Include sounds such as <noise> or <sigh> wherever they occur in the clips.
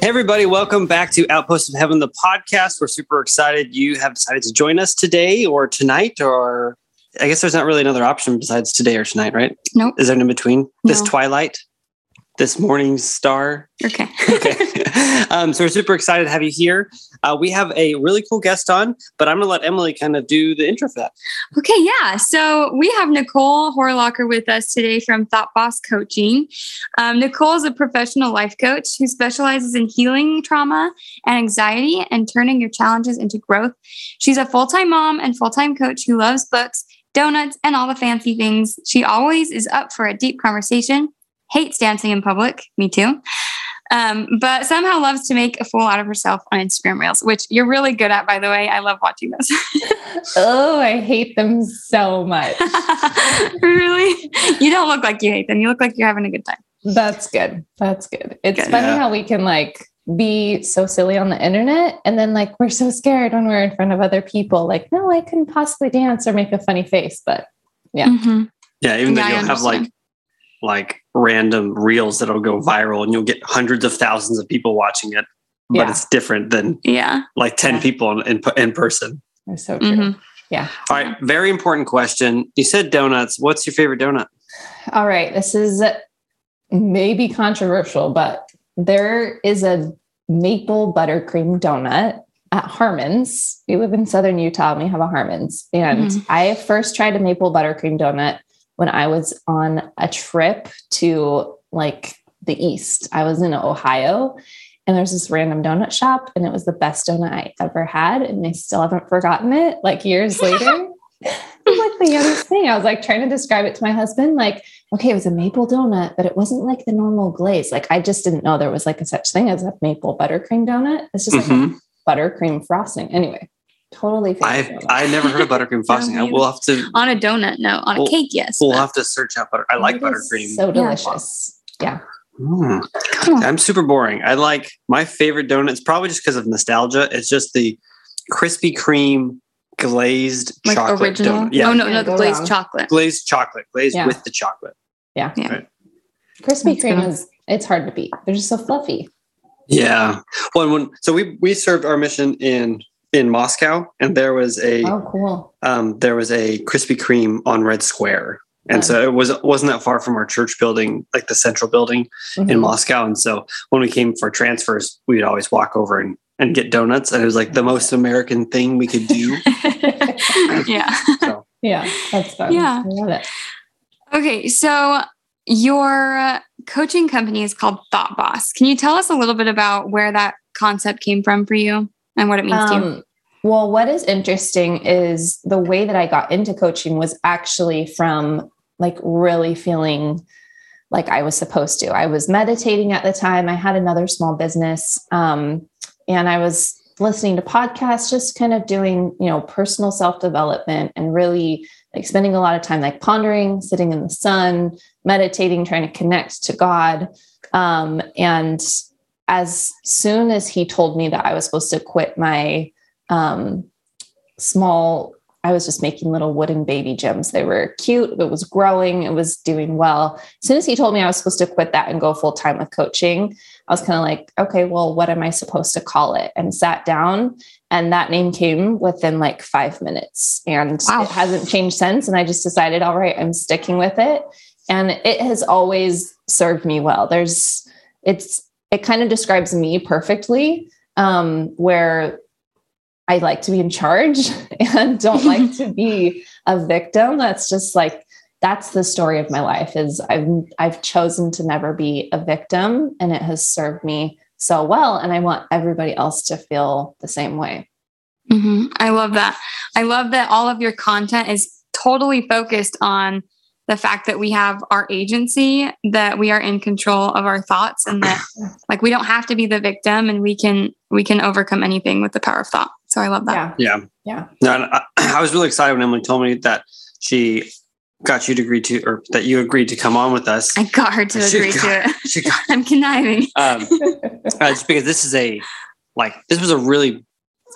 Hey, everybody, welcome back to Outpost of Heaven, the podcast. We're super excited you have decided to join us today or tonight, or I guess there's not really another option besides today or tonight, right? Nope. Is there an in between? This twilight? This morning star? Okay. <laughs> okay. um, so we're super excited to have you here. Uh, we have a really cool guest on, but I'm going to let Emily kind of do the intro for that. Okay, yeah. So we have Nicole Horlocker with us today from Thought Boss Coaching. Um, Nicole is a professional life coach who specializes in healing trauma and anxiety and turning your challenges into growth. She's a full time mom and full time coach who loves books, donuts, and all the fancy things. She always is up for a deep conversation, hates dancing in public, me too. Um, but somehow loves to make a fool out of herself on Instagram Reels, which you're really good at, by the way. I love watching this. <laughs> Oh, I hate them so much. <laughs> really? You don't look like you hate them. You look like you're having a good time. That's good. That's good. It's Good. funny Yeah. how we can like be so silly on the internet and then like we're so scared when we're in front of other people. Like, no, I couldn't possibly dance or make a funny face, but Yeah. Mhm. Yeah, even though Yeah, I you'll have like understand. Like random reels that'll go viral and you'll get hundreds of thousands of people watching it, but Yeah. it's different than Yeah. like 10 Yeah. people in, in, in person. they're so true. Mhm. Yeah. All right, very important question. You said donuts. What's your favorite donut? All right. This is maybe controversial, but there is a maple buttercream donut at Harmon's. We live in Southern Utah and we have a Harmon's. And Mhm. I first tried a maple buttercream donut when I was on a trip to like the East. I was in Ohio and there's this random donut shop and it was the best donut I ever had. And I still haven't forgotten it like years <laughs> later. It like the youngest thing. I was like trying to describe it to my husband, like, okay, it was a maple donut, but it wasn't like the normal glaze. Like I just didn't know there was like a such thing as a maple buttercream donut. It's just like Mhm. a buttercream frosting. Anyway, totally. favorite I've. I never heard of buttercream <laughs> frosting. I will have to On a donut, no. On a cake, yes. we'll but- have to search out butter. I like It is buttercream. So delicious. Yeah. Mm. I'm super boring. I like my favorite donut. It's probably just because of nostalgia. It's just the Krispy Kreme glazed like chocolate original. donut. Yeah, Oh no, no, the glazed wrong. chocolate. glazed chocolate, glazed Yeah. with the chocolate. Yeah. Krispy That's Kreme good. is it's hard to beat. They're just so fluffy. Yeah. Well, when so we we served our mission in in Moscow, and there was a Oh, cool. um, there was a Krispy Kreme on Red Square, and so it was wasn't that far from our church building, like the central building in Mhm. Moscow. And so when we came for transfers, we'd always walk over and and get donuts, and it was like the most American thing we could do. <laughs> yeah. <laughs> So Yeah, that's fun. Yeah. I love it. Okay, so your uh, coaching company is called Thought Boss. Can you tell us a little bit about where that concept came from for you and what it means to you? Um, well, what is interesting is the way that I got into coaching was actually from like really feeling like I was supposed to. I was meditating at the time. I had another small business, um, and I was listening to podcasts, just kind of doing you know personal self development and really like spending a lot of time like pondering, sitting in the sun, meditating, trying to connect to God. Um, and as soon as he told me that I was supposed to quit my um, small, I was just making little wooden baby gyms. They were cute, it was growing, it was doing well. As soon as he told me I was supposed to quit that and go full time with coaching, I was kind of like, okay, well, what am I supposed to call it? And sat down, and that name came within like five minutes. And Wow. it hasn't changed since. And I just decided, all right, I'm sticking with it. And it has always served me well. There's, it's, it kind of describes me perfectly, um, where I like to be in charge <laughs> and don't like to be a victim. That's just like that's the story of my life is I've I've chosen to never be a victim and it has served me so well and I want everybody else to feel the same way. hmm I love that. I love that all of your content is totally focused on the fact that we have our agency, that we are in control of our thoughts, and that <clears throat> like we don't have to be the victim and we can we can overcome anything with the power of thought. So I love that. Yeah. Yeah. Yeah. No, I, <clears throat> I was really excited when Emily told me that she got you to agree to, or that you agreed to come on with us. I got her to She agree got- to it. <laughs> She got, <laughs> I'm conniving. um, <laughs> uh, just because this is a like this was a really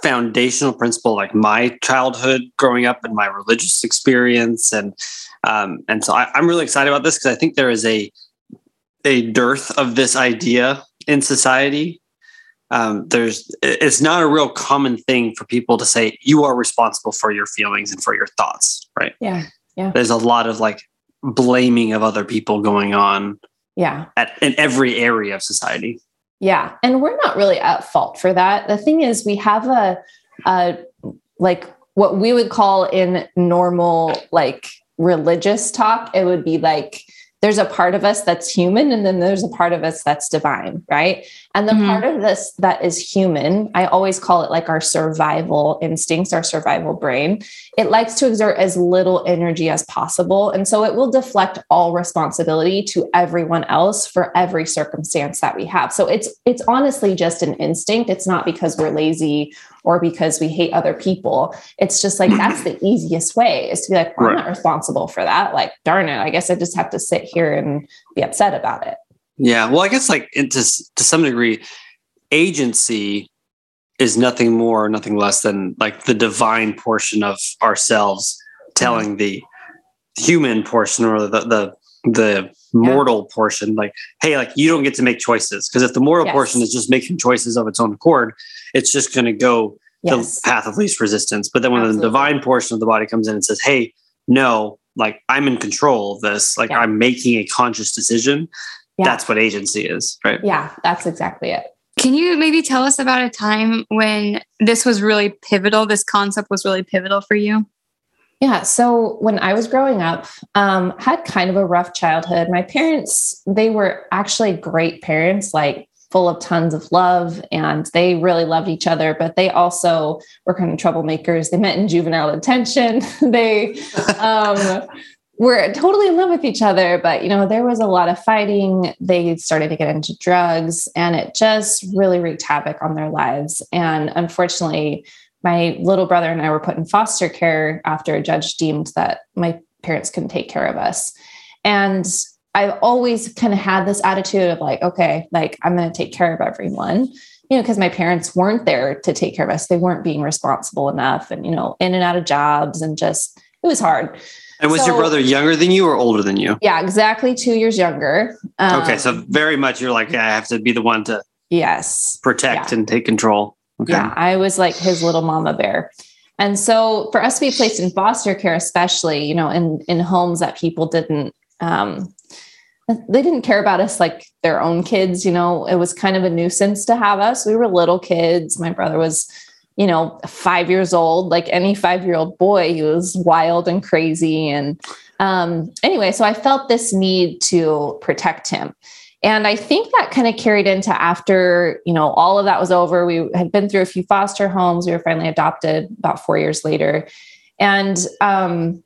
foundational principle like my childhood growing up and my religious experience and um, and so I, i'm really excited about this because i think there is a a dearth of this idea in society um, there's it's not a real common thing for people to say you are responsible for your feelings and for your thoughts right Yeah. there's a lot of like blaming of other people going on Yeah. at in every area of society Yeah. And we're not really at fault for that. The thing is, we have a, a like what we would call in normal, like religious talk, it would be like, there's a part of us that's human and then there's a part of us that's divine, right? And the Mhm. part of this that is human, I always call it like our survival instincts, our survival brain. It likes to exert as little energy as possible. And so it will deflect all responsibility to everyone else for every circumstance that we have. So it's it's honestly just an instinct. It's not because we're lazy or because we hate other people. It's just like that's the <clears throat> easiest way is to be like, well, I'm not responsible for that. Like, darn it, I guess I just have to sit here and be upset about it. Yeah, well, I guess like to to some degree, agency is nothing more, nothing less than like the divine portion of ourselves telling mm-hmm. the human portion or the the the mortal portion, like, hey, like you don't get to make choices because if the mortal Yes. portion is just making choices of its own accord, it's just going to go Yes. the path of least resistance. But then when Absolutely. the divine portion of the body comes in and says, hey, no, like I'm in control of this, like Yeah. I'm making a conscious decision. Yeah. That's what agency is, right? Yeah, that's exactly it. Can you maybe tell us about a time when this was really pivotal? This concept was really pivotal for you? Yeah. So when I was growing up, um, had kind of a rough childhood. My parents, they were actually great parents, like full of tons of love, and they really loved each other. But they also were kind of troublemakers. They met in juvenile detention. <laughs> they um, were totally in love with each other, but you know there was a lot of fighting. They started to get into drugs, and it just really wreaked havoc on their lives. And unfortunately, my little brother and I were put in foster care after a judge deemed that my parents couldn't take care of us. And I've always kind of had this attitude of like, okay, like I'm going to take care of everyone, you know, because my parents weren't there to take care of us. They weren't being responsible enough and, you know, in and out of jobs and just, it was hard. And was your brother younger than you or older than you? Yeah, exactly two years younger. okay, so Um, very much you're like, yeah, I have to be the one to yes. protect and take control. Okay. Yeah, I was like his little mama bear. And so for us to be placed in foster care, especially, you know, in in homes that people didn't um they didn't care about us like their own kids, you know, it was kind of a nuisance to have us. We were little kids. My brother was, you know, five years old, like any five-year-old boy, he was wild and crazy. And um, anyway, so I felt this need to protect him. And I think that kind of carried into after, you know, all of that was over. We had been through a few foster homes. We were finally adopted about four years later. And um,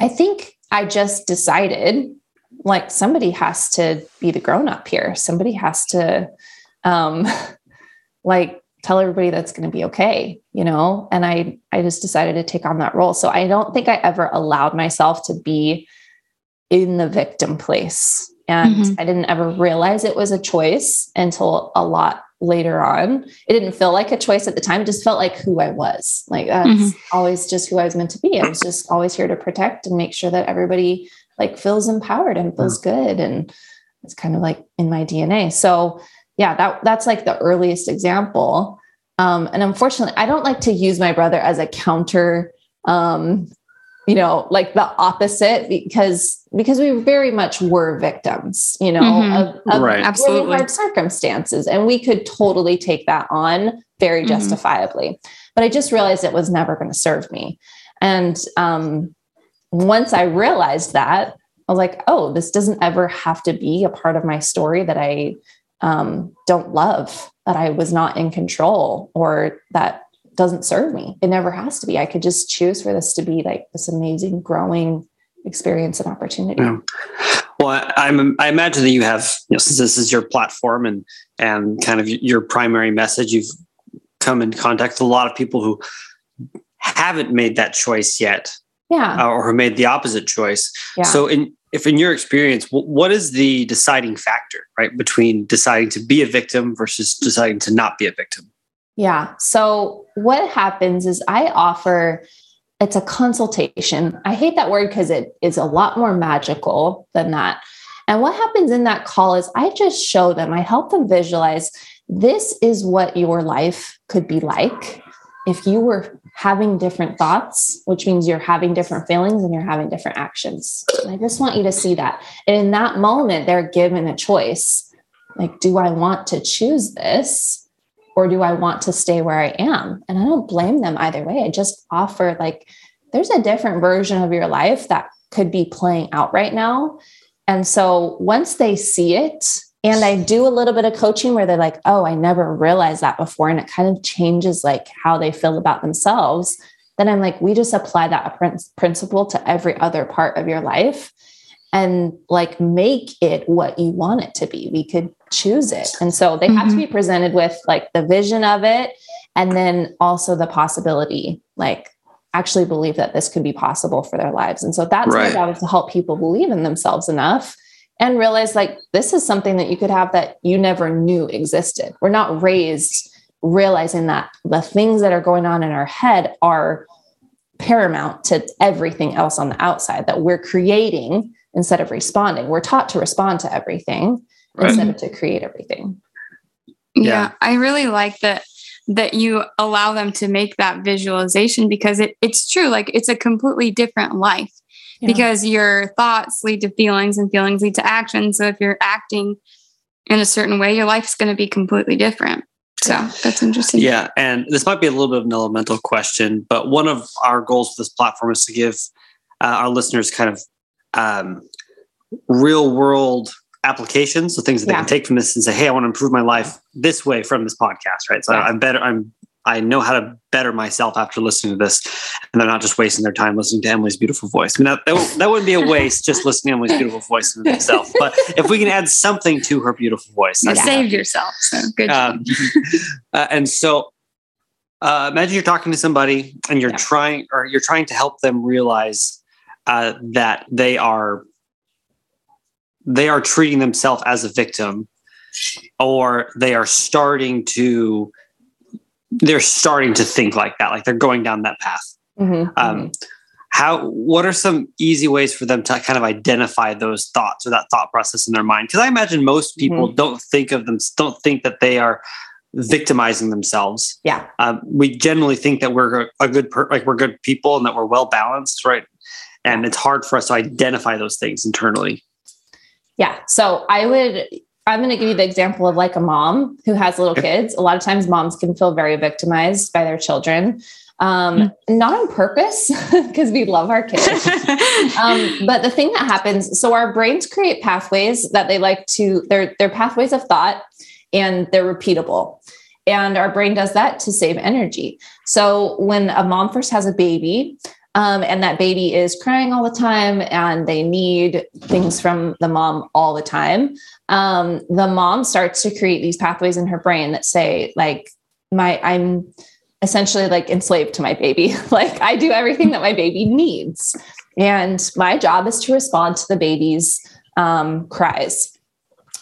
I think I just decided like somebody has to be the grown up here. Somebody has to um, <laughs> like tell everybody that's going to be okay, you know? And I I just decided to take on that role. So I don't think I ever allowed myself to be in the victim place. And Mhm. I didn't ever realize it was a choice until a lot later on. It didn't feel like a choice at the time. It just felt like who I was. Like that's Mhm. always just who I was meant to be. I was just always here to protect and make sure that everybody like feels empowered and feels good. And it's kind of like in my DNA. So yeah, that that's like the earliest example. Um, and unfortunately, I don't like to use my brother as a counter um, you know like the opposite because because we very much were victims you know Mhm. of, of Right. really Absolutely. hard circumstances and we could totally take that on very Mhm. justifiably but i just realized it was never going to serve me and um, once i realized that i was like oh this doesn't ever have to be a part of my story that i um, don't love that i was not in control or that doesn't serve me. It never has to be. I could just choose for this to be like this amazing growing experience and opportunity. Yeah. Well, I, I'm, I imagine that you have, you know, since this is your platform and and kind of your primary message, you've come in contact with a lot of people who haven't made that choice yet Yeah. uh, or who made the opposite choice. Yeah. So, in if in your experience, what is the deciding factor, right, between deciding to be a victim versus deciding to not be a victim? Yeah. So what happens is I offer it's a consultation. I hate that word because it is a lot more magical than that. And what happens in that call is I just show them, I help them visualize this is what your life could be like if you were having different thoughts, which means you're having different feelings and you're having different actions. And I just want you to see that. And in that moment, they're given a choice like, do I want to choose this? or do I want to stay where I am? And I don't blame them either way. I just offer like there's a different version of your life that could be playing out right now. And so once they see it, and I do a little bit of coaching where they're like, oh, I never realized that before. And it kind of changes like how they feel about themselves. Then I'm like, we just apply that principle to every other part of your life and like make it what you want it to be. We could choose it. And so they mm-hmm. have to be presented with like the vision of it and then also the possibility, like actually believe that this could be possible for their lives. And so that's right. my job is to help people believe in themselves enough and realize like this is something that you could have that you never knew existed. We're not raised realizing that the things that are going on in our head are paramount to everything else on the outside that we're creating instead of responding. We're taught to respond to everything right. instead of to create everything. Yeah, yeah, I really like that that you allow them to make that visualization because it, it's true. Like it's a completely different life yeah. because your thoughts lead to feelings and feelings lead to action. So if you're acting in a certain way, your life's going to be completely different. So that's interesting. Yeah. And this might be a little bit of an elemental question, but one of our goals for this platform is to give uh, our listeners kind of um, real world applications, so things that yeah. they can take from this and say, "Hey, I want to improve my life this way from this podcast." Right. So yeah. I'm better. I'm I know how to better myself after listening to this, and they're not just wasting their time listening to Emily's beautiful voice. I mean, that, that, that wouldn't be a <laughs> waste just listening to Emily's beautiful voice in <laughs> itself. But if we can add something to her beautiful voice, you saved yourself. So good. Um, <laughs> uh, and so, uh, imagine you're talking to somebody and you're yeah. trying, or you're trying to help them realize uh, that they are they are treating themselves as a victim or they are starting to they're starting to think like that like they're going down that path. Mm-hmm, um, mm-hmm. how what are some easy ways for them to kind of identify those thoughts or that thought process in their mind? Because i imagine most people mm-hmm. don't think of them don't think that they are victimizing themselves. Yeah. Um, we generally think that we're a good per- like we're good people and that we're well balanced right? And it's hard for us to identify those things internally. Yeah. So I would, I'm going to give you the example of like a mom who has little kids. A lot of times moms can feel very victimized by their children. Um, mm-hmm. not on purpose <laughs> because we love our kids. <laughs> um, but the thing that happens, so our brains create pathways that they like to, they're, they're pathways of thought and they're repeatable. And our brain does that to save energy. So when a mom first has a baby, um, and that baby is crying all the time and they need things from the mom all the time. Um, the mom starts to create these pathways in her brain that say like my i'm essentially like enslaved to my baby. <laughs> Like i do everything that my baby needs. And my job is to respond to the baby's um, cries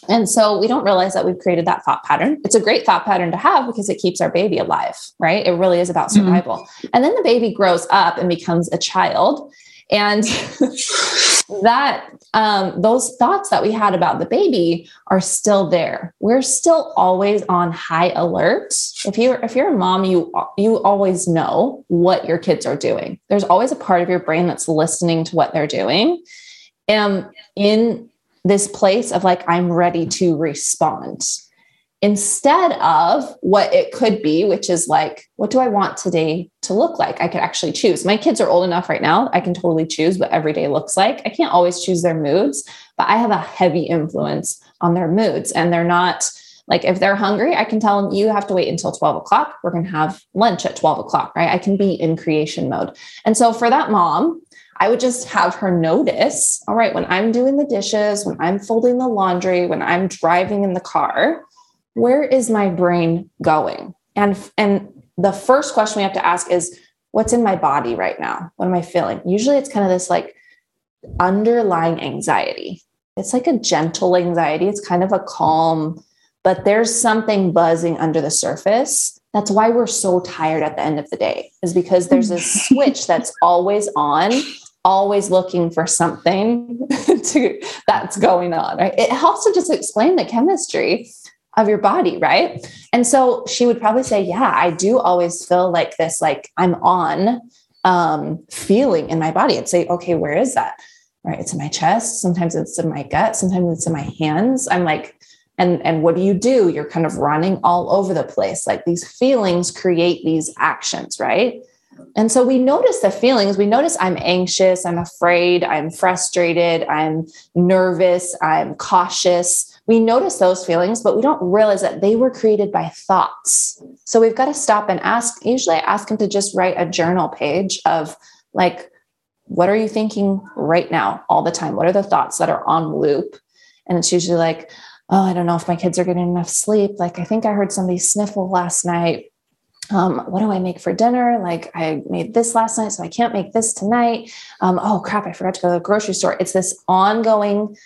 and so we don't realize that we've created that thought pattern. It's a great thought pattern to have because it keeps our baby alive, right? It really is about mm-hmm. survival. Mm-hmm. And then the baby grows up and becomes a child. And <laughs> that um, those thoughts that we had about the baby are still there. We're still always on high alert. If you're if you're a mom, you you always know what your kids are doing. There's always a part of your brain that's listening to what they're doing. And in this place of like, I'm ready to respond instead of what it could be, which is like, what do I want today to look like? I could actually choose. My kids are old enough right now. I can totally choose what every day looks like. I can't always choose their moods, but I have a heavy influence on their moods. And they're not like, if they're hungry, I can tell them, you have to wait until 12 o'clock. We're going to have lunch at 12 o'clock, right? I can be in creation mode. And so for that mom, I would just have her notice all right, when I'm doing the dishes, when I'm folding the laundry, when I'm driving in the car, where is my brain going? And and the first question we have to ask is what's in my body right now? What am I feeling? Usually it's kind of this like underlying anxiety. It's like a gentle anxiety. It's kind of a calm, but there's something buzzing under the surface. That's why we're so tired at the end of the day, is because there's a <laughs> switch that's always on, always looking for something <laughs> to that's going on. Right. It helps to just explain the chemistry of your body, right? And so she would probably say, Yeah, I do always feel like this, like I'm on um, feeling in my body. I'd say, Okay, where is that? Right. It's in my chest. Sometimes it's in my gut. Sometimes it's in my hands. I'm like, and and what do you do? You're kind of running all over the place. Like these feelings create these actions, right? And so we notice the feelings. We notice I'm anxious, I'm afraid, I'm frustrated, I'm nervous, I'm cautious we notice those feelings, but we don't realize that they were created by thoughts. So we've got to stop and ask. Usually, I ask him to just write a journal page of like, what are you thinking right now, all the time? What are the thoughts that are on loop? And it's usually like, oh, I don't know if my kids are getting enough sleep. Like, I think I heard somebody sniffle last night. Um, what do I make for dinner? Like, I made this last night, so I can't make this tonight. Um, oh, crap, I forgot to go to the grocery store. It's this ongoing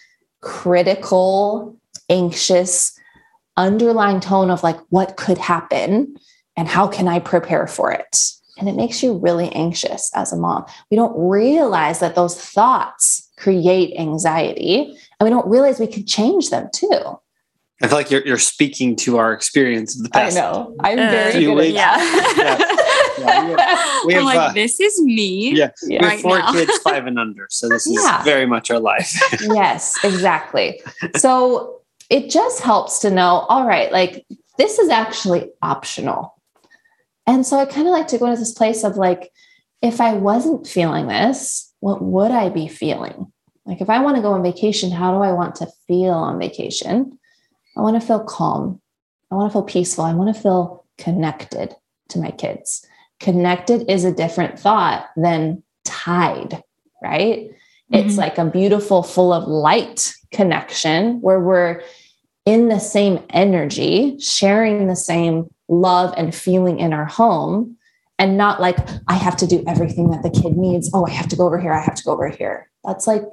critical anxious underlying tone of like what could happen and how can I prepare for it? And it makes you really anxious as a mom. We don't realize that those thoughts create anxiety and we don't realize we could change them too. I feel like you're, you're speaking to our experience of the past. I know. I'm very good at yeah. that. yeah. we have, we have, I'm like, uh, this is me. yeah, Yeah. we have Right four now. kids, <laughs> five and under. So this is Yeah. very much our life. <laughs> yes, exactly. So it just helps to know, all right, like this is actually optional. And so I kind of like to go into this place of like, if I wasn't feeling this, what would I be feeling? Like if I want to go on vacation, how do I want to feel on vacation? I want to feel calm. I want to feel peaceful. I want to feel connected to my kids. Connected is a different thought than tied, right? It's Mhm. like a beautiful, full of light connection where we're in the same energy, sharing the same love and feeling in our home, and not like, I have to do everything that the kid needs. Oh, I have to go over here. I have to go over here. That's like,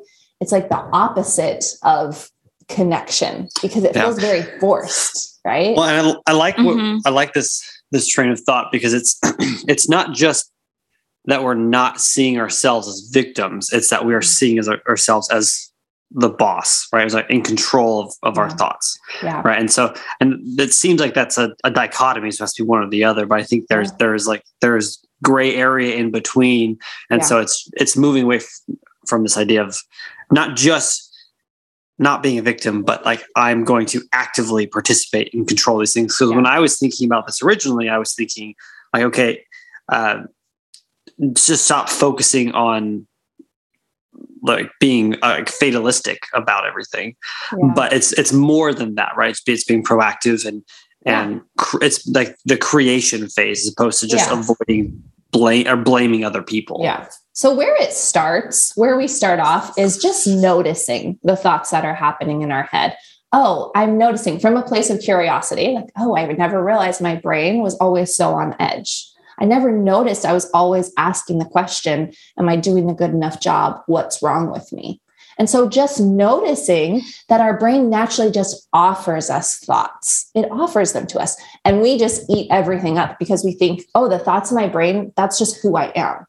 it's like the opposite of connection because it Yeah. feels very forced, right? Well, and I, I like what Mhm. I like this this train of thought because it's <clears throat> it's not just that we're not seeing ourselves as victims; it's that we are seeing as our, ourselves as the boss, right? As like in control of, of our thoughts, yeah. right? And so, and it seems like that's a, a dichotomy; it to be one or the other. But I think there's Yeah. there's like there's gray area in between, and Yeah. so it's it's moving away f- from this idea of not just not being a victim, but like I'm going to actively participate and control these things. So Yeah. when I was thinking about this originally, I was thinking like, okay, uh, just stop focusing on like being uh, fatalistic about everything. Yeah. But it's it's more than that, right? It's, it's being proactive and and cr- it's like the creation phase as opposed to just Yeah. avoiding blame or blaming other people. Yeah. So where it starts, where we start off is just noticing the thoughts that are happening in our head. Oh, I'm noticing from a place of curiosity, like, oh, I never realize my brain was always so on edge. I never noticed I was always asking the question, Am I doing a good enough job? What's wrong with me? And so just noticing that our brain naturally just offers us thoughts, it offers them to us. And we just eat everything up because we think, oh, the thoughts in my brain, that's just who I am.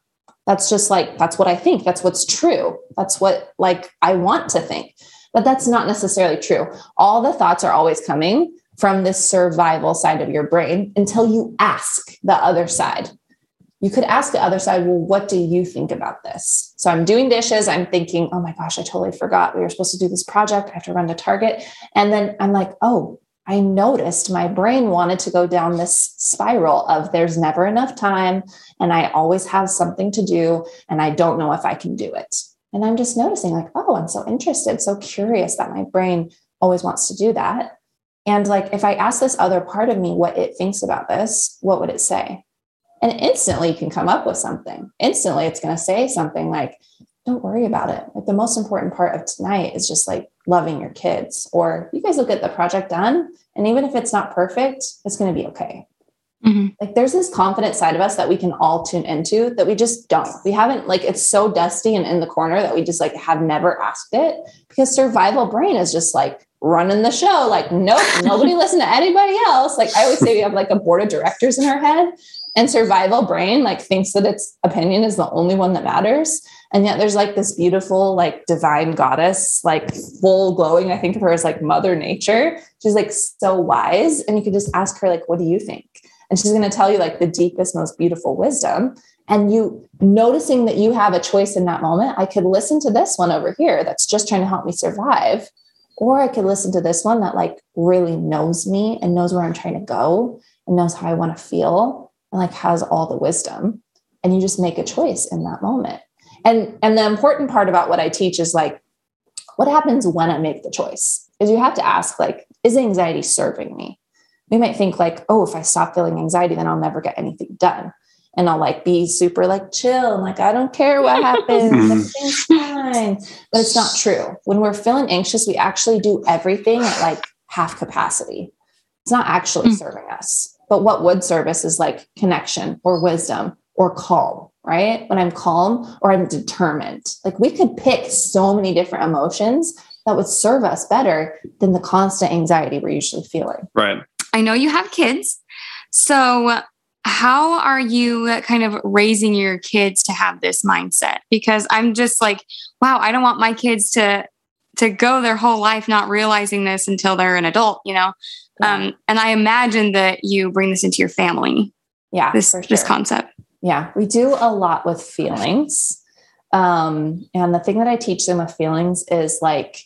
That's just like, that's what I think. That's what's true. That's what like I want to think. But that's not necessarily true. All the thoughts are always coming from this survival side of your brain until you ask the other side. You could ask the other side, well, what do you think about this? So I'm doing dishes. I'm thinking, oh my gosh, I totally forgot we were supposed to do this project. I have to run to Target. And then I'm like, oh, I noticed my brain wanted to go down this spiral of there's never enough time and I always have something to do and I don't know if I can do it. And I'm just noticing, like, oh, I'm so interested, so curious that my brain always wants to do that. And like, if I ask this other part of me what it thinks about this, what would it say? And instantly you can come up with something. Instantly, it's going to say something like, don't worry about it. Like, the most important part of tonight is just like loving your kids, or you guys will get the project done. And even if it's not perfect, it's going to be okay. Mm-hmm. Like there's this confident side of us that we can all tune into that we just don't. We haven't like it's so dusty and in the corner that we just like have never asked it because survival brain is just like running the show. Like, nope, nobody <laughs> listen to anybody else. Like I always say we have like a board of directors in our head and survival brain like thinks that its opinion is the only one that matters. And yet there's like this beautiful like divine goddess like full glowing. I think of her as like mother nature. She's like so wise. And you can just ask her like what do you think? And she's going to tell you like the deepest most beautiful wisdom. And you noticing that you have a choice in that moment i could listen to this one over here that's just trying to help me survive. Or i could listen to this one that like really knows me and knows where i'm trying to go and knows how i want to feel and like has all the wisdom and you just make a choice in that moment. And and the important part about what i teach is like what happens when i make the choice is you have to ask like is anxiety serving me? We might think like oh if i stop feeling anxiety then i'll never get anything done. And i'll like be super like chill and like i don't care what <laughs> happens. Everything's fine. But it's not true. When we're feeling anxious we actually do everything at like half capacity. It's not actually mm. serving us but what would serve us is like connection or wisdom or calm right? When I'm calm or I'm determined. Like we could pick so many different emotions that would serve us better than the constant anxiety we're usually feeling. Right. I know you have kids. So, how are you kind of raising your kids to have this mindset? Because I'm just like, wow, I don't want my kids to to go their whole life not realizing this until they're an adult, you know. Um, and I imagine that you bring this into your family. Yeah, this sure. this concept. Yeah, we do a lot with feelings. Um, and the thing that I teach them with feelings is like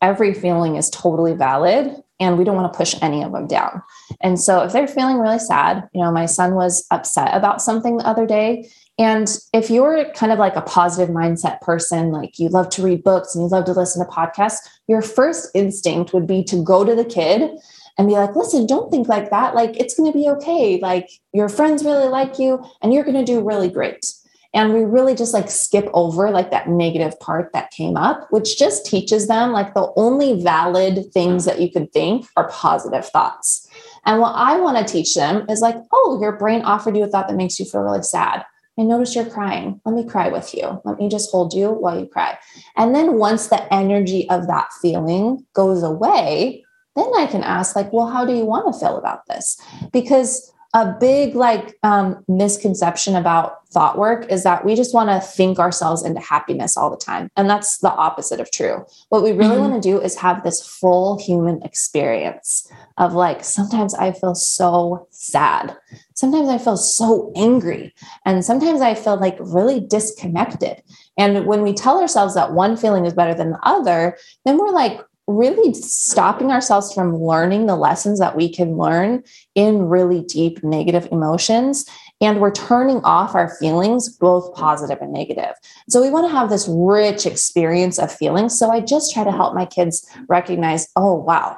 every feeling is totally valid and we don't want to push any of them down. And so if they're feeling really sad, you know, my son was upset about something the other day. And if you're kind of like a positive mindset person, like you love to read books and you love to listen to podcasts, your first instinct would be to go to the kid and be like, listen, don't think like that. Like, it's going to be okay. Like, your friends really like you and you're going to do really great. And we really just like skip over like that negative part that came up, which just teaches them like the only valid things that you could think are positive thoughts. And what I want to teach them is like, oh, your brain offered you a thought that makes you feel really sad. I notice you're crying. Let me cry with you. Let me just hold you while you cry. And then once the energy of that feeling goes away, then I can ask, like, well, how do you want to feel about this? Because a big like um, misconception about thought work is that we just want to think ourselves into happiness all the time and that's the opposite of true what we really mm-hmm. want to do is have this full human experience of like sometimes i feel so sad sometimes i feel so angry and sometimes i feel like really disconnected and when we tell ourselves that one feeling is better than the other then we're like really stopping ourselves from learning the lessons that we can learn in really deep negative emotions. And we're turning off our feelings, both positive and negative. So we want to have this rich experience of feelings. So I just try to help my kids recognize oh, wow,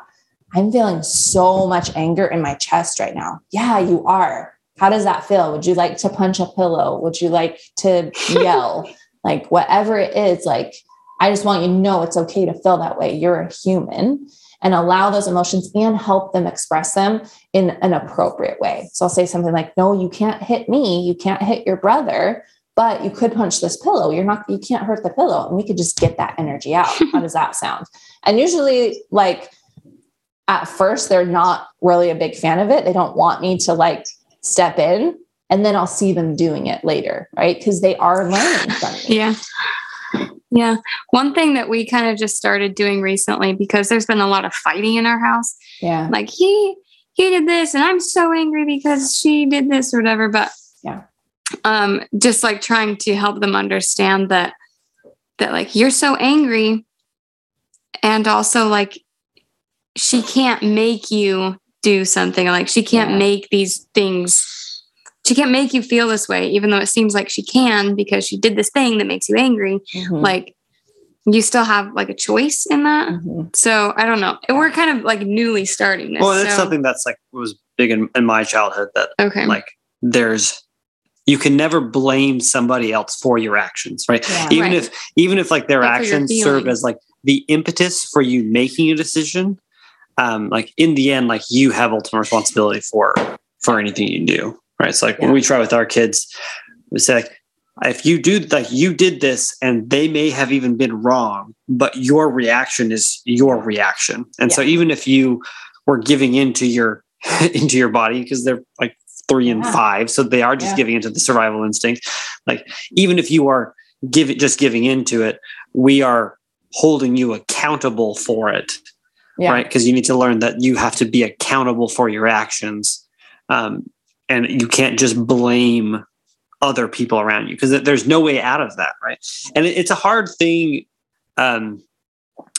I'm feeling so much anger in my chest right now. Yeah, you are. How does that feel? Would you like to punch a pillow? Would you like to <laughs> yell? like, whatever it is, like, I just want you to know it's okay to feel that way. You're a human and allow those emotions and help them express them in an appropriate way. So I'll say something like, No, you can't hit me. You can't hit your brother, but you could punch this pillow. You're not, you can't hurt the pillow. And we could just get that energy out. <laughs> How does that sound? And usually, like, at first, they're not really a big fan of it. They don't want me to like step in and then I'll see them doing it later, right? Because they are learning from me. Yeah. Yeah. One thing that we kind of just started doing recently because there's been a lot of fighting in our house. Yeah. Like he he did this and I'm so angry because she did this or whatever. But yeah. Um, just like trying to help them understand that that like you're so angry and also like she can't make you do something like she can't yeah. make these things she can't make you feel this way, even though it seems like she can because she did this thing that makes you angry. Mm-hmm. Like you still have like a choice in that. Mm-hmm. So I don't know. We're kind of like newly starting this. Well, it's so. something that's like was big in, in my childhood that okay. like there's you can never blame somebody else for your actions, right? Yeah. Even right. if even if like their actions serve as like the impetus for you making a decision, um, like in the end, like you have ultimate responsibility for for anything you do. Right. So like yeah. when we try with our kids, we say like, if you do like you did this and they may have even been wrong, but your reaction is your reaction. And yeah. so even if you were giving into your <laughs> into your body because they're like three and yeah. five, so they are just giving into the survival instinct. Like even if you are giving just giving into it, we are holding you accountable for it. Right. Because you need to learn that you have to be accountable for your actions. Um, and you can't just blame other people around you because there's no way out of that right? And it's a hard thing um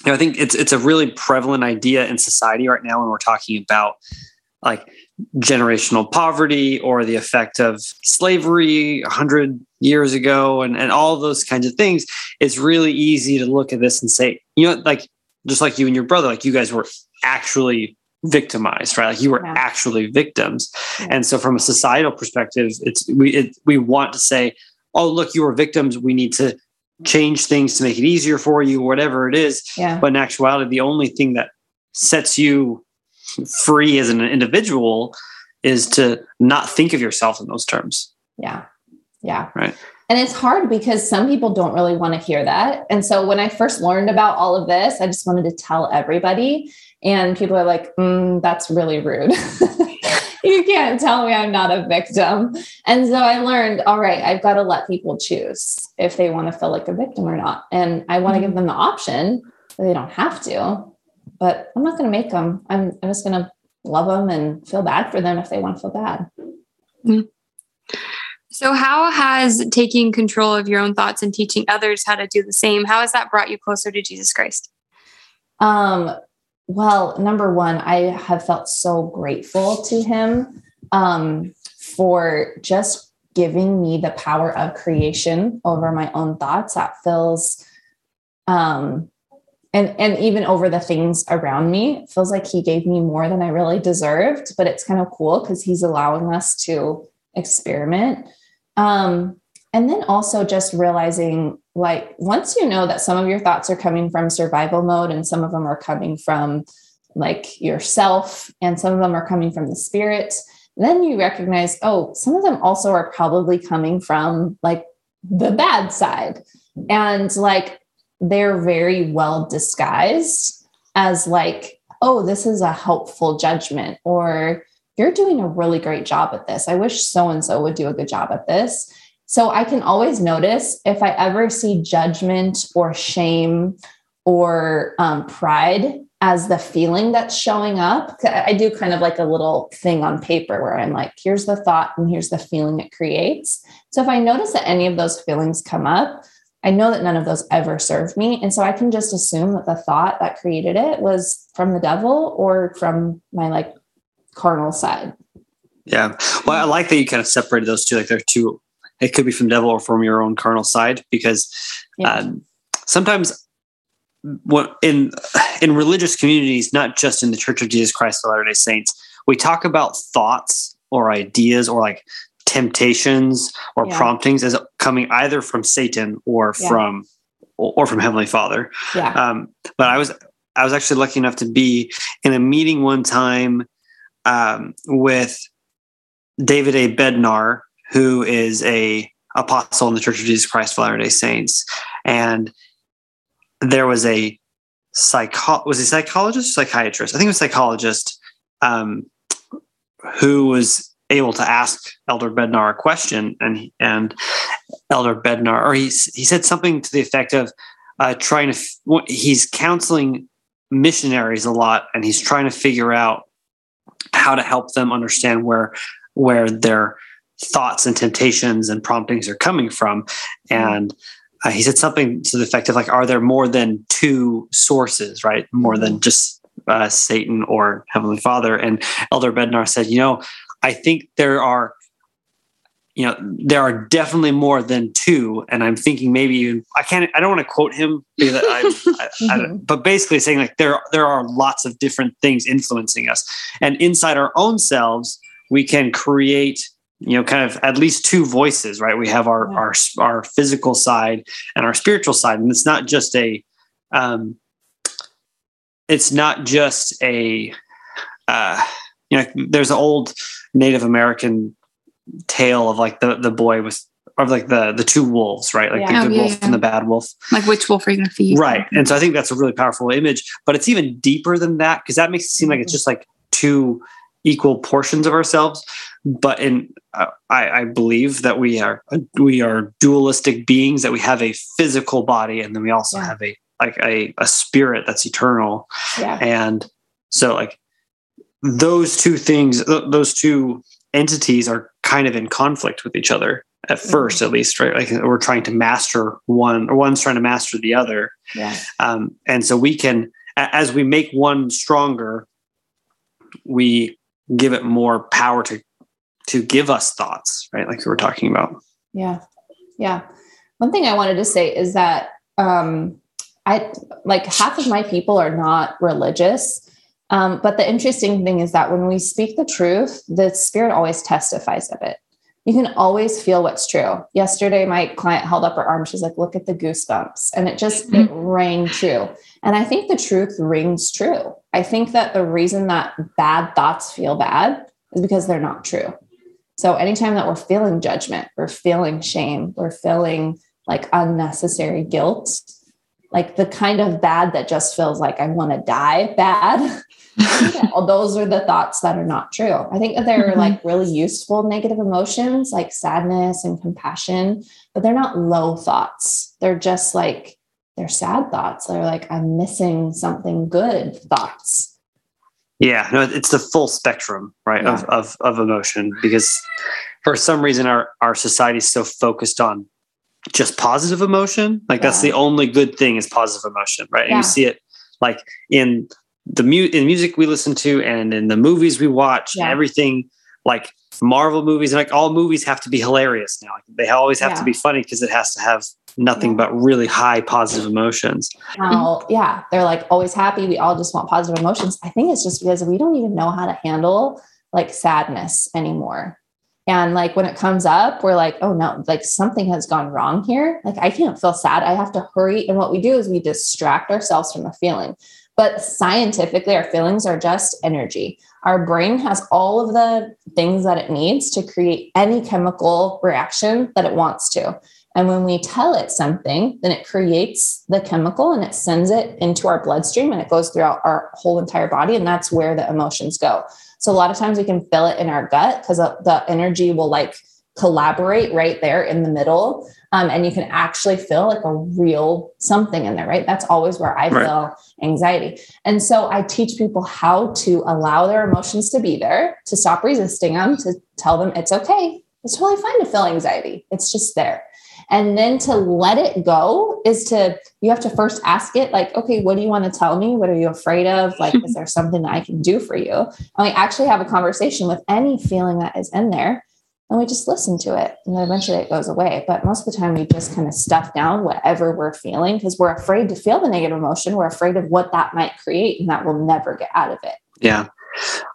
you know, i think it's it's a really prevalent idea in society right now when we're talking about like generational poverty or the effect of slavery 100 years ago and, and all those kinds of things. It's really easy to look at this and say you know like just like you and your brother like you guys were actually victimized, right? Like you were yeah. actually victims. Yeah. And so from a societal perspective, it's we it, we want to say, oh, look, you were victims. We need to change things to make it easier for you, whatever it is. Yeah. But in actuality, the only thing that sets you free as an individual is to not think of yourself in those terms. Yeah. Yeah. Right. And it's hard because some people don't really want to hear that. And so when I first learned about all of this, I just wanted to tell everybody. And people are like, mm, that's really rude. <laughs> you can't tell me I'm not a victim. And so I learned, all right, I've got to let people choose if they want to feel like a victim or not. And I want to give mm-hmm. them the option. They don't have to, but I'm not going to make them. I'm, I'm just going to love them and feel bad for them if they want to feel bad. Mm-hmm. So, how has taking control of your own thoughts and teaching others how to do the same, how has that brought you closer to Jesus Christ? Um, well, number one, I have felt so grateful to him um, for just giving me the power of creation over my own thoughts. That feels, um, and and even over the things around me, it feels like he gave me more than I really deserved. But it's kind of cool because he's allowing us to experiment. Um, and then also just realizing like once you know that some of your thoughts are coming from survival mode and some of them are coming from like yourself and some of them are coming from the spirit then you recognize oh some of them also are probably coming from like the bad side. And like they're very well disguised as like oh this is a helpful judgment or you're doing a really great job at this. I wish so and so would do a good job at this so I can always notice if I ever see judgment or shame or um, pride as the feeling that's showing up. I do kind of like a little thing on paper where I'm like, here's the thought and here's the feeling it creates. So if I notice that any of those feelings come up, I know that none of those ever served me. And so I can just assume that the thought that created it was from the devil or from my like carnal side. Yeah. Well, I like that you kind of separated those two. Like they're two it could be from devil or from your own carnal side because yeah. um, sometimes what in in religious communities not just in the church of jesus christ of latter day saints we talk about thoughts or ideas or like temptations or yeah. promptings as coming either from satan or yeah. from or from heavenly father yeah. Um, but i was i was actually lucky enough to be in a meeting one time um, with david a bednar who is a apostle in the Church of Jesus Christ of Latter-day Saints. And there was a psycho was a psychologist, psychiatrist, I think it was psychologist, um, who was able to ask Elder Bednar a question, and and Elder Bednar, or he he said something to the effect of uh, trying to he's counseling missionaries a lot, and he's trying to figure out how to help them understand where where their thoughts and temptations and promptings are coming from. And uh, he said something to the effect of like, are there more than two sources, right? More than just uh, Satan or Heavenly Father? And Elder Bednar said, you know, I think there are, you know, there are definitely more than two. And I'm thinking maybe I can't, I don't want to quote him, because I, <laughs> I, I, but basically saying like there, there are lots of different things influencing us. And inside our own selves, we can create you know kind of at least two voices right we have our yeah. our our physical side and our spiritual side and it's not just a um it's not just a uh you know, there's an old Native American tale of like the the boy with of like the the two wolves, right? Like Yeah. the Oh, good yeah, wolf yeah. and the bad wolf. Like which wolf are you going to feed? Right. And so I think that's a really powerful image, but it's even deeper than that because that makes it seem like it's just like two equal portions of ourselves. But in uh, I, I believe that we are we are dualistic beings that we have a physical body and then we also Yeah. have a like a, a spirit that's eternal. Yeah. And so like those two things, th- those two entities are kind of in conflict with each other at Mm-hmm. first, at least, right? Like we're trying to master one, or one's trying to master the other. Yeah. Um, and so we can, as we make one stronger, we give it more power to to give us thoughts, right? Like we were talking about. Yeah. Yeah. One thing I wanted to say is that um I like half of my people are not religious. Um, but the interesting thing is that when we speak the truth, the spirit always testifies of it. You can always feel what's true. Yesterday, my client held up her arm. She's like, look at the goosebumps. And it just it mm-hmm. rang true. And I think the truth rings true. I think that the reason that bad thoughts feel bad is because they're not true. So anytime that we're feeling judgment, we're feeling shame, we're feeling like unnecessary guilt, like the kind of bad that just feels like I want to die bad. <laughs> all those are the thoughts that are not true. I think that they're Mhm. like really useful negative emotions like sadness and compassion, but they're not low thoughts. They're just like they're sad thoughts. They're like I'm missing something good thoughts. Yeah, no, it's the full spectrum, right, of, of of emotion. Because for some reason, our our society is so focused on just positive emotion. Like that's the only good thing is positive emotion, right? And you see it like in the mu- in music we listen to and in the movies we watch. Yeah. Everything like Marvel movies and like all movies have to be hilarious now. Like, they always have to be funny because it has to have nothing Yeah. but really high positive emotions. how yeah they're like always happy we all just want positive emotions i think it's just because we don't even know how to handle like sadness anymore and like when it comes up we're like oh no like something has gone wrong here. Like i can't feel sad. I have to hurry. And what we do is we distract ourselves from the feeling. But scientifically our feelings are just energy our brain has all of the things that it needs to create any chemical reaction that it wants to and when we tell it something, then it creates the chemical and it sends it into our bloodstream and it goes throughout our whole entire body. And that's where the emotions go. So a lot of times we can feel it in our gut because the energy will like collaborate right there in the middle. Um, and you can actually feel like a real something in there, right? That's always where I Right. feel anxiety. And so I teach people how to allow their emotions to be there, to stop resisting them, to tell them it's okay. It's totally fine to feel anxiety. It's just there. And then to let it go is to, you have to first ask it, like, okay, what do you want to tell me? What are you afraid of? <laughs> Like, is there something that I can do for you? And we actually have a conversation with any feeling that is in there and we just listen to it. And then eventually it goes away. But most of the time, we just kind of stuff down whatever we're feeling because we're afraid to feel the negative emotion. We're afraid of what that might create and that we'll never get out of it. Yeah.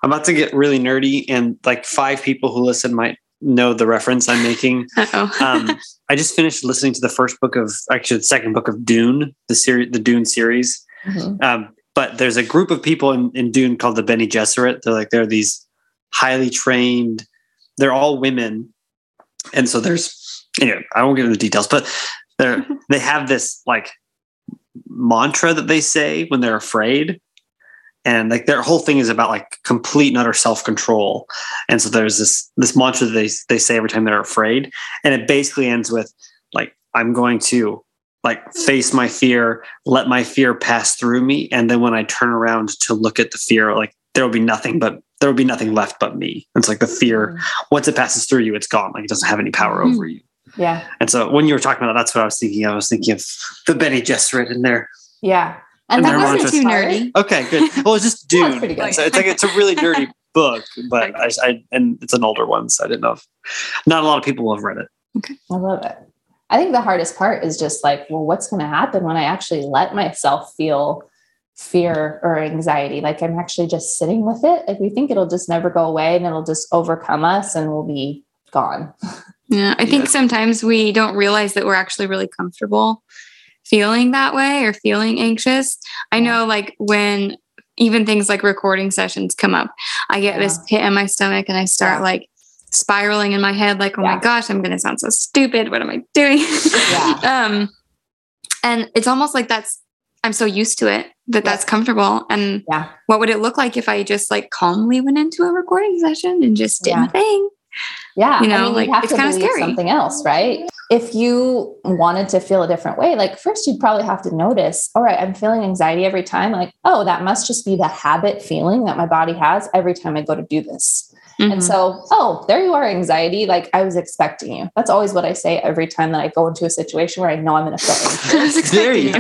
I'm about to get really nerdy, and like five people who listen might know the reference I'm making. <laughs> Um, I just finished listening to the first book of, actually, the second book of Dune, the series, the Dune series. Mhm. Um, but there's a group of people in, in Dune called the Bene Gesserit. They're like they're these highly trained. They're all women, and so there's anyway. I won't get into the details, but they're <laughs> they have this like mantra that they say when they're afraid, and like their whole thing is about like complete and utter self control. And so there's this this mantra that they they say every time they're afraid, and it basically ends with like I'm going to like face my fear, let my fear pass through me, and then when I turn around to look at the fear, like there will be nothing but there will be nothing left but me. It's like the fear once it passes through you, it's gone. Like it doesn't have any power Mhm. over you. Yeah. And so when you were talking about that, that's what I was thinking. I was thinking of the Bene Gesserit in there. Yeah. And And, that wasn't too nerdy. Okay, good. Well, it's just <laughs> Dune. So it's like it's a really nerdy <laughs> book, but I, I and it's an older one, so I didn't know if not a lot of people will have read it. Okay, I love it. I think the hardest part is just like, well, what's going to happen when I actually let myself feel fear or anxiety? Like I'm actually just sitting with it. Like we think it'll just never go away and it'll just overcome us and we'll be gone. <laughs> Yeah, I think Yeah. sometimes we don't realize that we're actually really comfortable feeling that way or feeling anxious. I know, like, when even things like recording sessions come up, I get yeah. this pit in my stomach and I start yeah. like spiraling in my head, like, oh yeah. my gosh, I'm going to sound so stupid. What am I doing? <laughs> um, and it's almost like that's, I'm so used to it that that's comfortable. And yeah. what would it look like if I just like calmly went into a recording session and just did my thing? Yeah. You know, I mean, like it's kind of scary. Something else, right? If you wanted to feel a different way, like first you'd probably have to notice, all right, I'm feeling anxiety every time. Like, oh, that must just be the habit feeling that my body has every time I go to do this. Mm-hmm. And so, oh, there you are, anxiety. Like I was expecting you. That's always what I say every time that I go into a situation where I know I'm going <laughs> to feel anxious. there you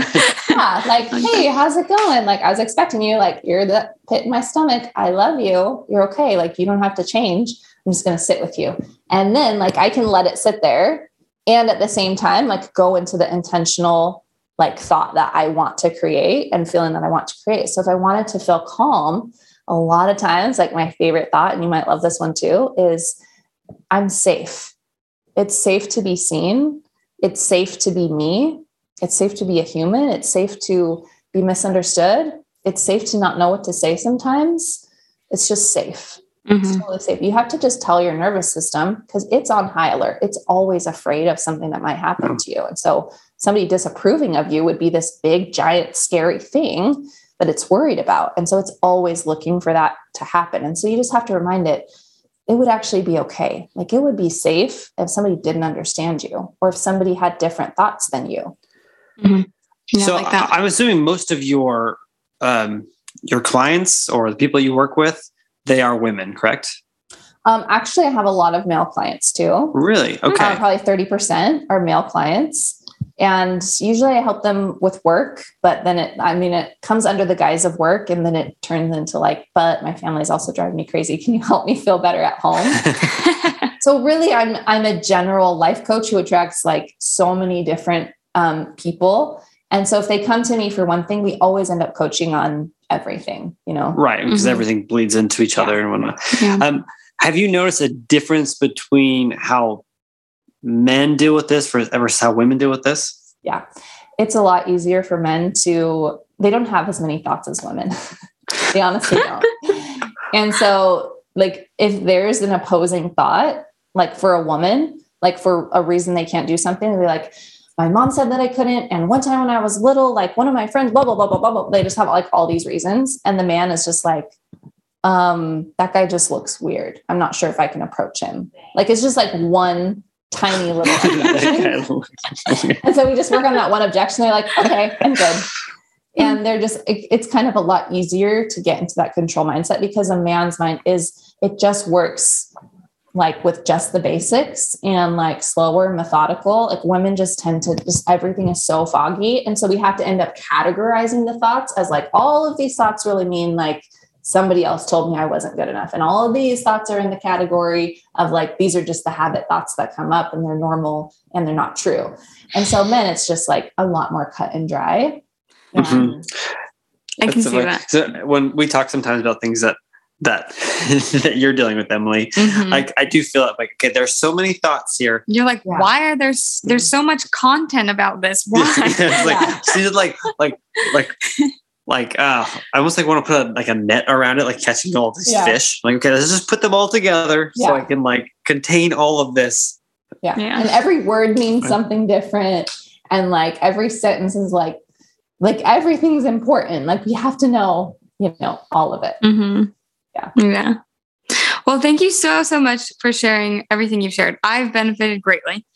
Yeah. Like, <laughs> hey, how's it going? Like I was expecting you. Like you're the pit in my stomach. I love you. You're okay. Like you don't have to change. I'm just going to sit with you. And then like I can let it sit there and at the same time like go into the intentional like thought that I want to create and feeling that I want to create. So if I wanted to feel calm, a lot of times like my favorite thought and you might love this one too is I'm safe. It's safe to be seen. It's safe to be me. It's safe to be a human. It's safe to be misunderstood. It's safe to not know what to say sometimes. It's just safe. Mm-hmm. It's totally safe. You have to just tell your nervous system because it's on high alert. It's always afraid of something that might happen to you. And so somebody disapproving of you would be this big, giant, scary thing that it's worried about. And so it's always looking for that to happen. And so you just have to remind it, it would actually be okay. Like it would be safe if somebody didn't understand you or if somebody had different thoughts than you. Mm-hmm. Yeah, so like I'm assuming most of your um, your clients or the people you work with they are women, correct? Um, actually, I have a lot of male clients too. Really? Okay. Uh, probably 30% are male clients. And usually I help them with work, but then it, I mean, it comes under the guise of work and then it turns into like, but my family's also driving me crazy. Can you help me feel better at home? <laughs> so really I'm, I'm a general life coach who attracts like so many different um, people. And so if they come to me for one thing, we always end up coaching on everything, you know? Right. Because mm-hmm. everything bleeds into each yeah. other and whatnot. Yeah. Um, have you noticed a difference between how men deal with this versus how women deal with this? Yeah. It's a lot easier for men to, they don't have as many thoughts as women. <laughs> they honestly don't. <laughs> and so, like, if there's an opposing thought, like for a woman, like for a reason they can't do something, they'll be like, my mom said that I couldn't. And one time when I was little, like one of my friends, blah, blah, blah, blah, blah, blah. They just have like all these reasons. And the man is just like, um, that guy just looks weird. I'm not sure if I can approach him. Like it's just like one tiny little <laughs> objection. <laughs> and so we just work on that one objection. They're like, okay, I'm good. <laughs> And they're just, it, it's kind of a lot easier to get into that control mindset because a man's mind is, it just works like with just the basics and like slower methodical like women just tend to just everything is so foggy. And so we have to end up categorizing the thoughts as like all of these thoughts really mean like somebody else told me i wasn't good enough. And all of these thoughts are in the category of like these are just the habit thoughts that come up and they're normal and they're not true. And so men it's just like a lot more cut and dry. Mm-hmm. I can see that. So when we talk sometimes about things that that <laughs> that you're dealing with emily. Mm-hmm. like i do feel it like okay there's so many thoughts here. You're like yeah. why are there there's so much content about this? <laughs> Why? It's like <laughs> she's like like like like uh i almost like want to put a, like a net around it like catching all these yeah. fish. Like okay let's just put them all together yeah. so i can like contain all of this. Yeah. yeah. And every word means something different. And like every sentence is like like everything's important. Like we have to know you know all of it. Mm-hmm yeah. Yeah. Well, thank you so, so much for sharing everything you've shared. I've benefited greatly.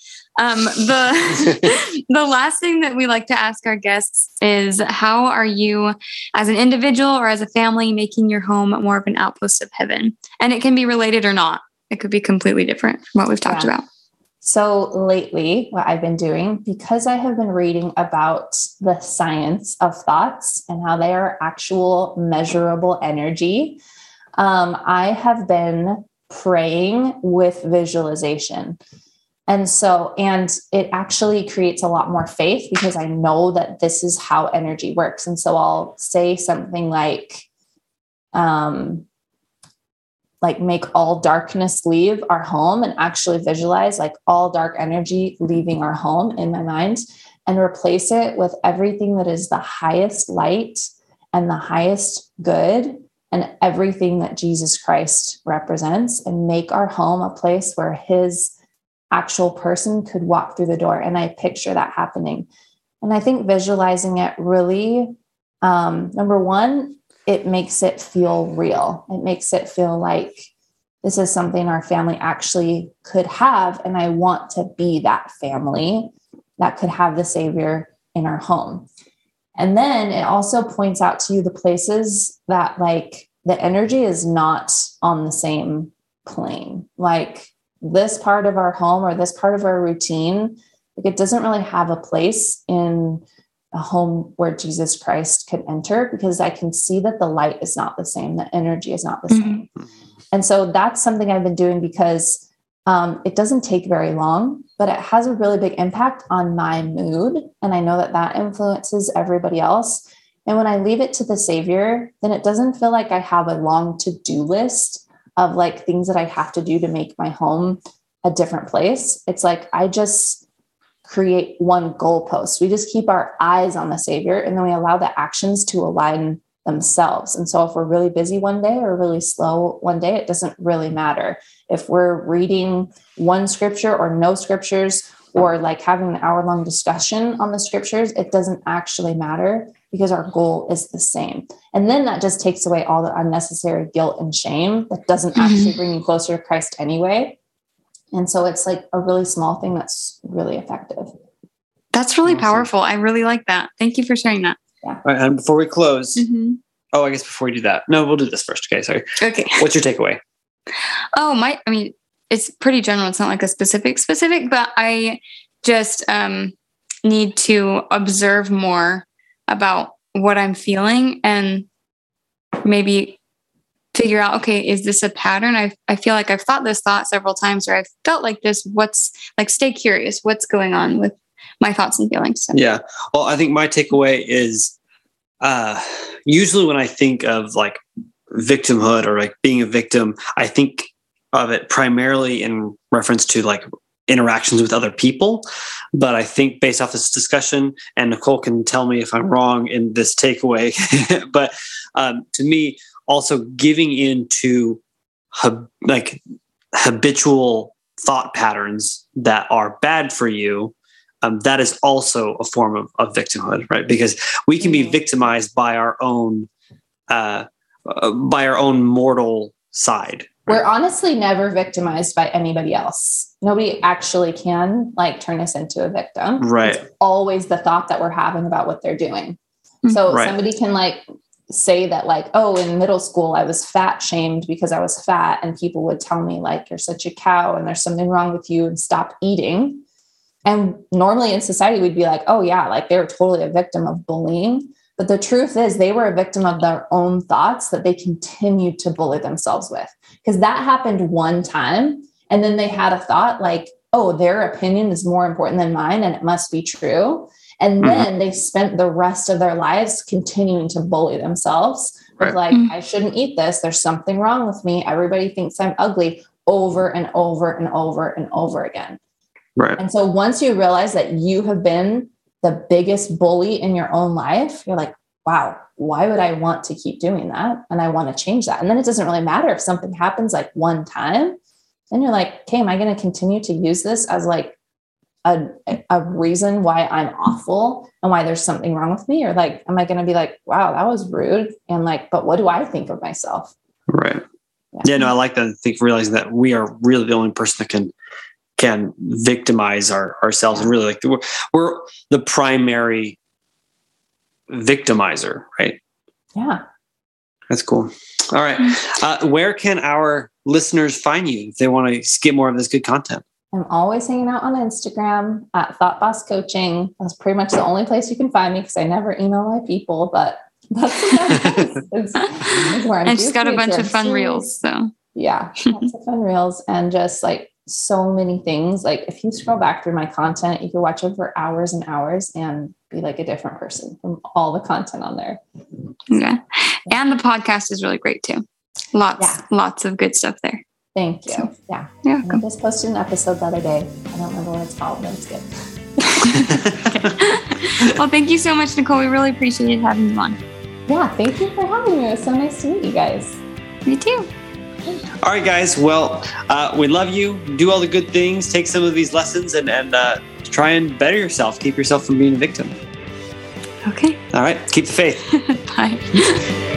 Um, the <laughs> <laughs> the last thing that we like to ask our guests is how are you as an individual or as a family making your home more of an outpost of heaven? And it can be related or not. It could be completely different from what we've talked yeah. about. So lately, what I've been doing, because I have been reading about the science of thoughts and how they are actual measurable energy, um, I have been praying with visualization. And so, and it actually creates a lot more faith because I know that this is how energy works. And so I'll say something like, um, like make all darkness leave our home and actually visualize like all dark energy leaving our home in my mind and replace it with everything that is the highest light and the highest good and everything that Jesus Christ represents and make our home a place where his actual person could walk through the door. And I picture that happening. And I think visualizing it really, um, number one, it makes it feel real. It makes it feel like this is something our family actually could have. And I want to be that family that could have the Savior in our home. And then it also points out to you the places that, like, the energy is not on the same plane. Like, this part of our home or this part of our routine, like, it doesn't really have a place in a home where Jesus Christ could enter because I can see that the light is not the same, the energy is not the mm-hmm. same. And so that's something I've been doing because um, it doesn't take very long, but it has a really big impact on my mood. And I know that that influences everybody else. And when I leave it to the Savior, then it doesn't feel like I have a long to do list of like things that I have to do to make my home a different place. It's like I just create one goalpost. We just keep our eyes on the Savior and then we allow the actions to align themselves. And so if we're really busy one day or really slow one day, it doesn't really matter. If we're reading one scripture or no scriptures or like having an hour long discussion on the scriptures, it doesn't actually matter because our goal is the same. And then that just takes away all the unnecessary guilt and shame that doesn't mm-hmm. actually bring you closer to Christ anyway. And so it's like a really small thing that's really effective. That's really awesome. powerful. I really like that. Thank you for sharing that. Yeah. All right, and before we close, mm-hmm. oh, I guess before we do that, no, we'll do this first. Okay, sorry. Okay. What's your takeaway? Oh, my, I mean, it's pretty general. It's not like a specific, specific, but I just um, need to observe more about what I'm feeling and maybe figure out okay is this a pattern I, I feel like i've thought this thought several times or i've felt like this what's like stay curious what's going on with my thoughts and feelings so. yeah well i think my takeaway is uh usually when i think of like victimhood or like being a victim i think of it primarily in reference to like interactions with other people. But I think based off this discussion, and Nicole can tell me if I'm wrong in this takeaway, <laughs> but um, to me, also giving into hab- like habitual thought patterns that are bad for you um, that is also a form of, of, victimhood right? Because we can be mm-hmm. victimized by our own uh, uh, by our own mortal side right? we're honestly never victimized by anybody else. Nobody actually can like turn us into a victim. Right. it's always the thought that we're having about what they're doing. So right. somebody can like say that like oh in middle school i was fat shamed because i was fat and people would tell me like you're such a cow and there's something wrong with you and stop eating and normally in society we'd be like oh yeah like they were totally a victim of bullying but the truth is they were a victim of their own thoughts that they continued to bully themselves with because that happened one time and then they had a thought like oh their opinion is more important than mine and it must be true and mm-hmm. then they spent the rest of their lives continuing to bully themselves right. with like, mm-hmm. I shouldn't eat this. There's something wrong with me. Everybody thinks I'm ugly over and over and over and over again. Right. And so once you realize that you have been the biggest bully in your own life, you're like, wow, why would I want to keep doing that? And I want to change that. And then it doesn't really matter if something happens like one time. Then you're like, okay, am I going to continue to use this as like a, a reason why I'm awful and why there's something wrong with me? Or like, am I going to be like, wow, that was rude? And like, but what do I think of myself? Right. Yeah. yeah, no, I like that. I think realizing that we are really the only person that can can victimize our, ourselves and really like we're, we're the primary victimizer, right? Yeah. That's cool. All right. <laughs> Uh, where can our listeners find you if they want to get more of this good content? I'm always hanging out on Instagram at Thought Boss Coaching. That's pretty much the only place you can find me because I never email my people, but <laughs> that's <laughs> it's, it's where I'm and she's got a bunch of fun reels. So yeah, lots of fun reels and just like so many things. Like if you scroll back through my content, you can watch it for hours and hours and be like a different person from all the content on there. Yeah. And the podcast is really great too. Lots, yeah. lots of good stuff there. Thank you. So, yeah. Yeah. I just posted an episode the other day. I don't remember what it's called, but it's good. <laughs> well, thank you so much, Nicole. We really appreciated having you on. Yeah, thank you for having me. It was so nice to meet you guys. Me too. All right, guys. Well, uh, we love you. Do all the good things. Take some of these lessons and, and uh, try and better yourself. Keep yourself from being a victim. Okay. All right. Keep the faith. <laughs> Bye. <laughs>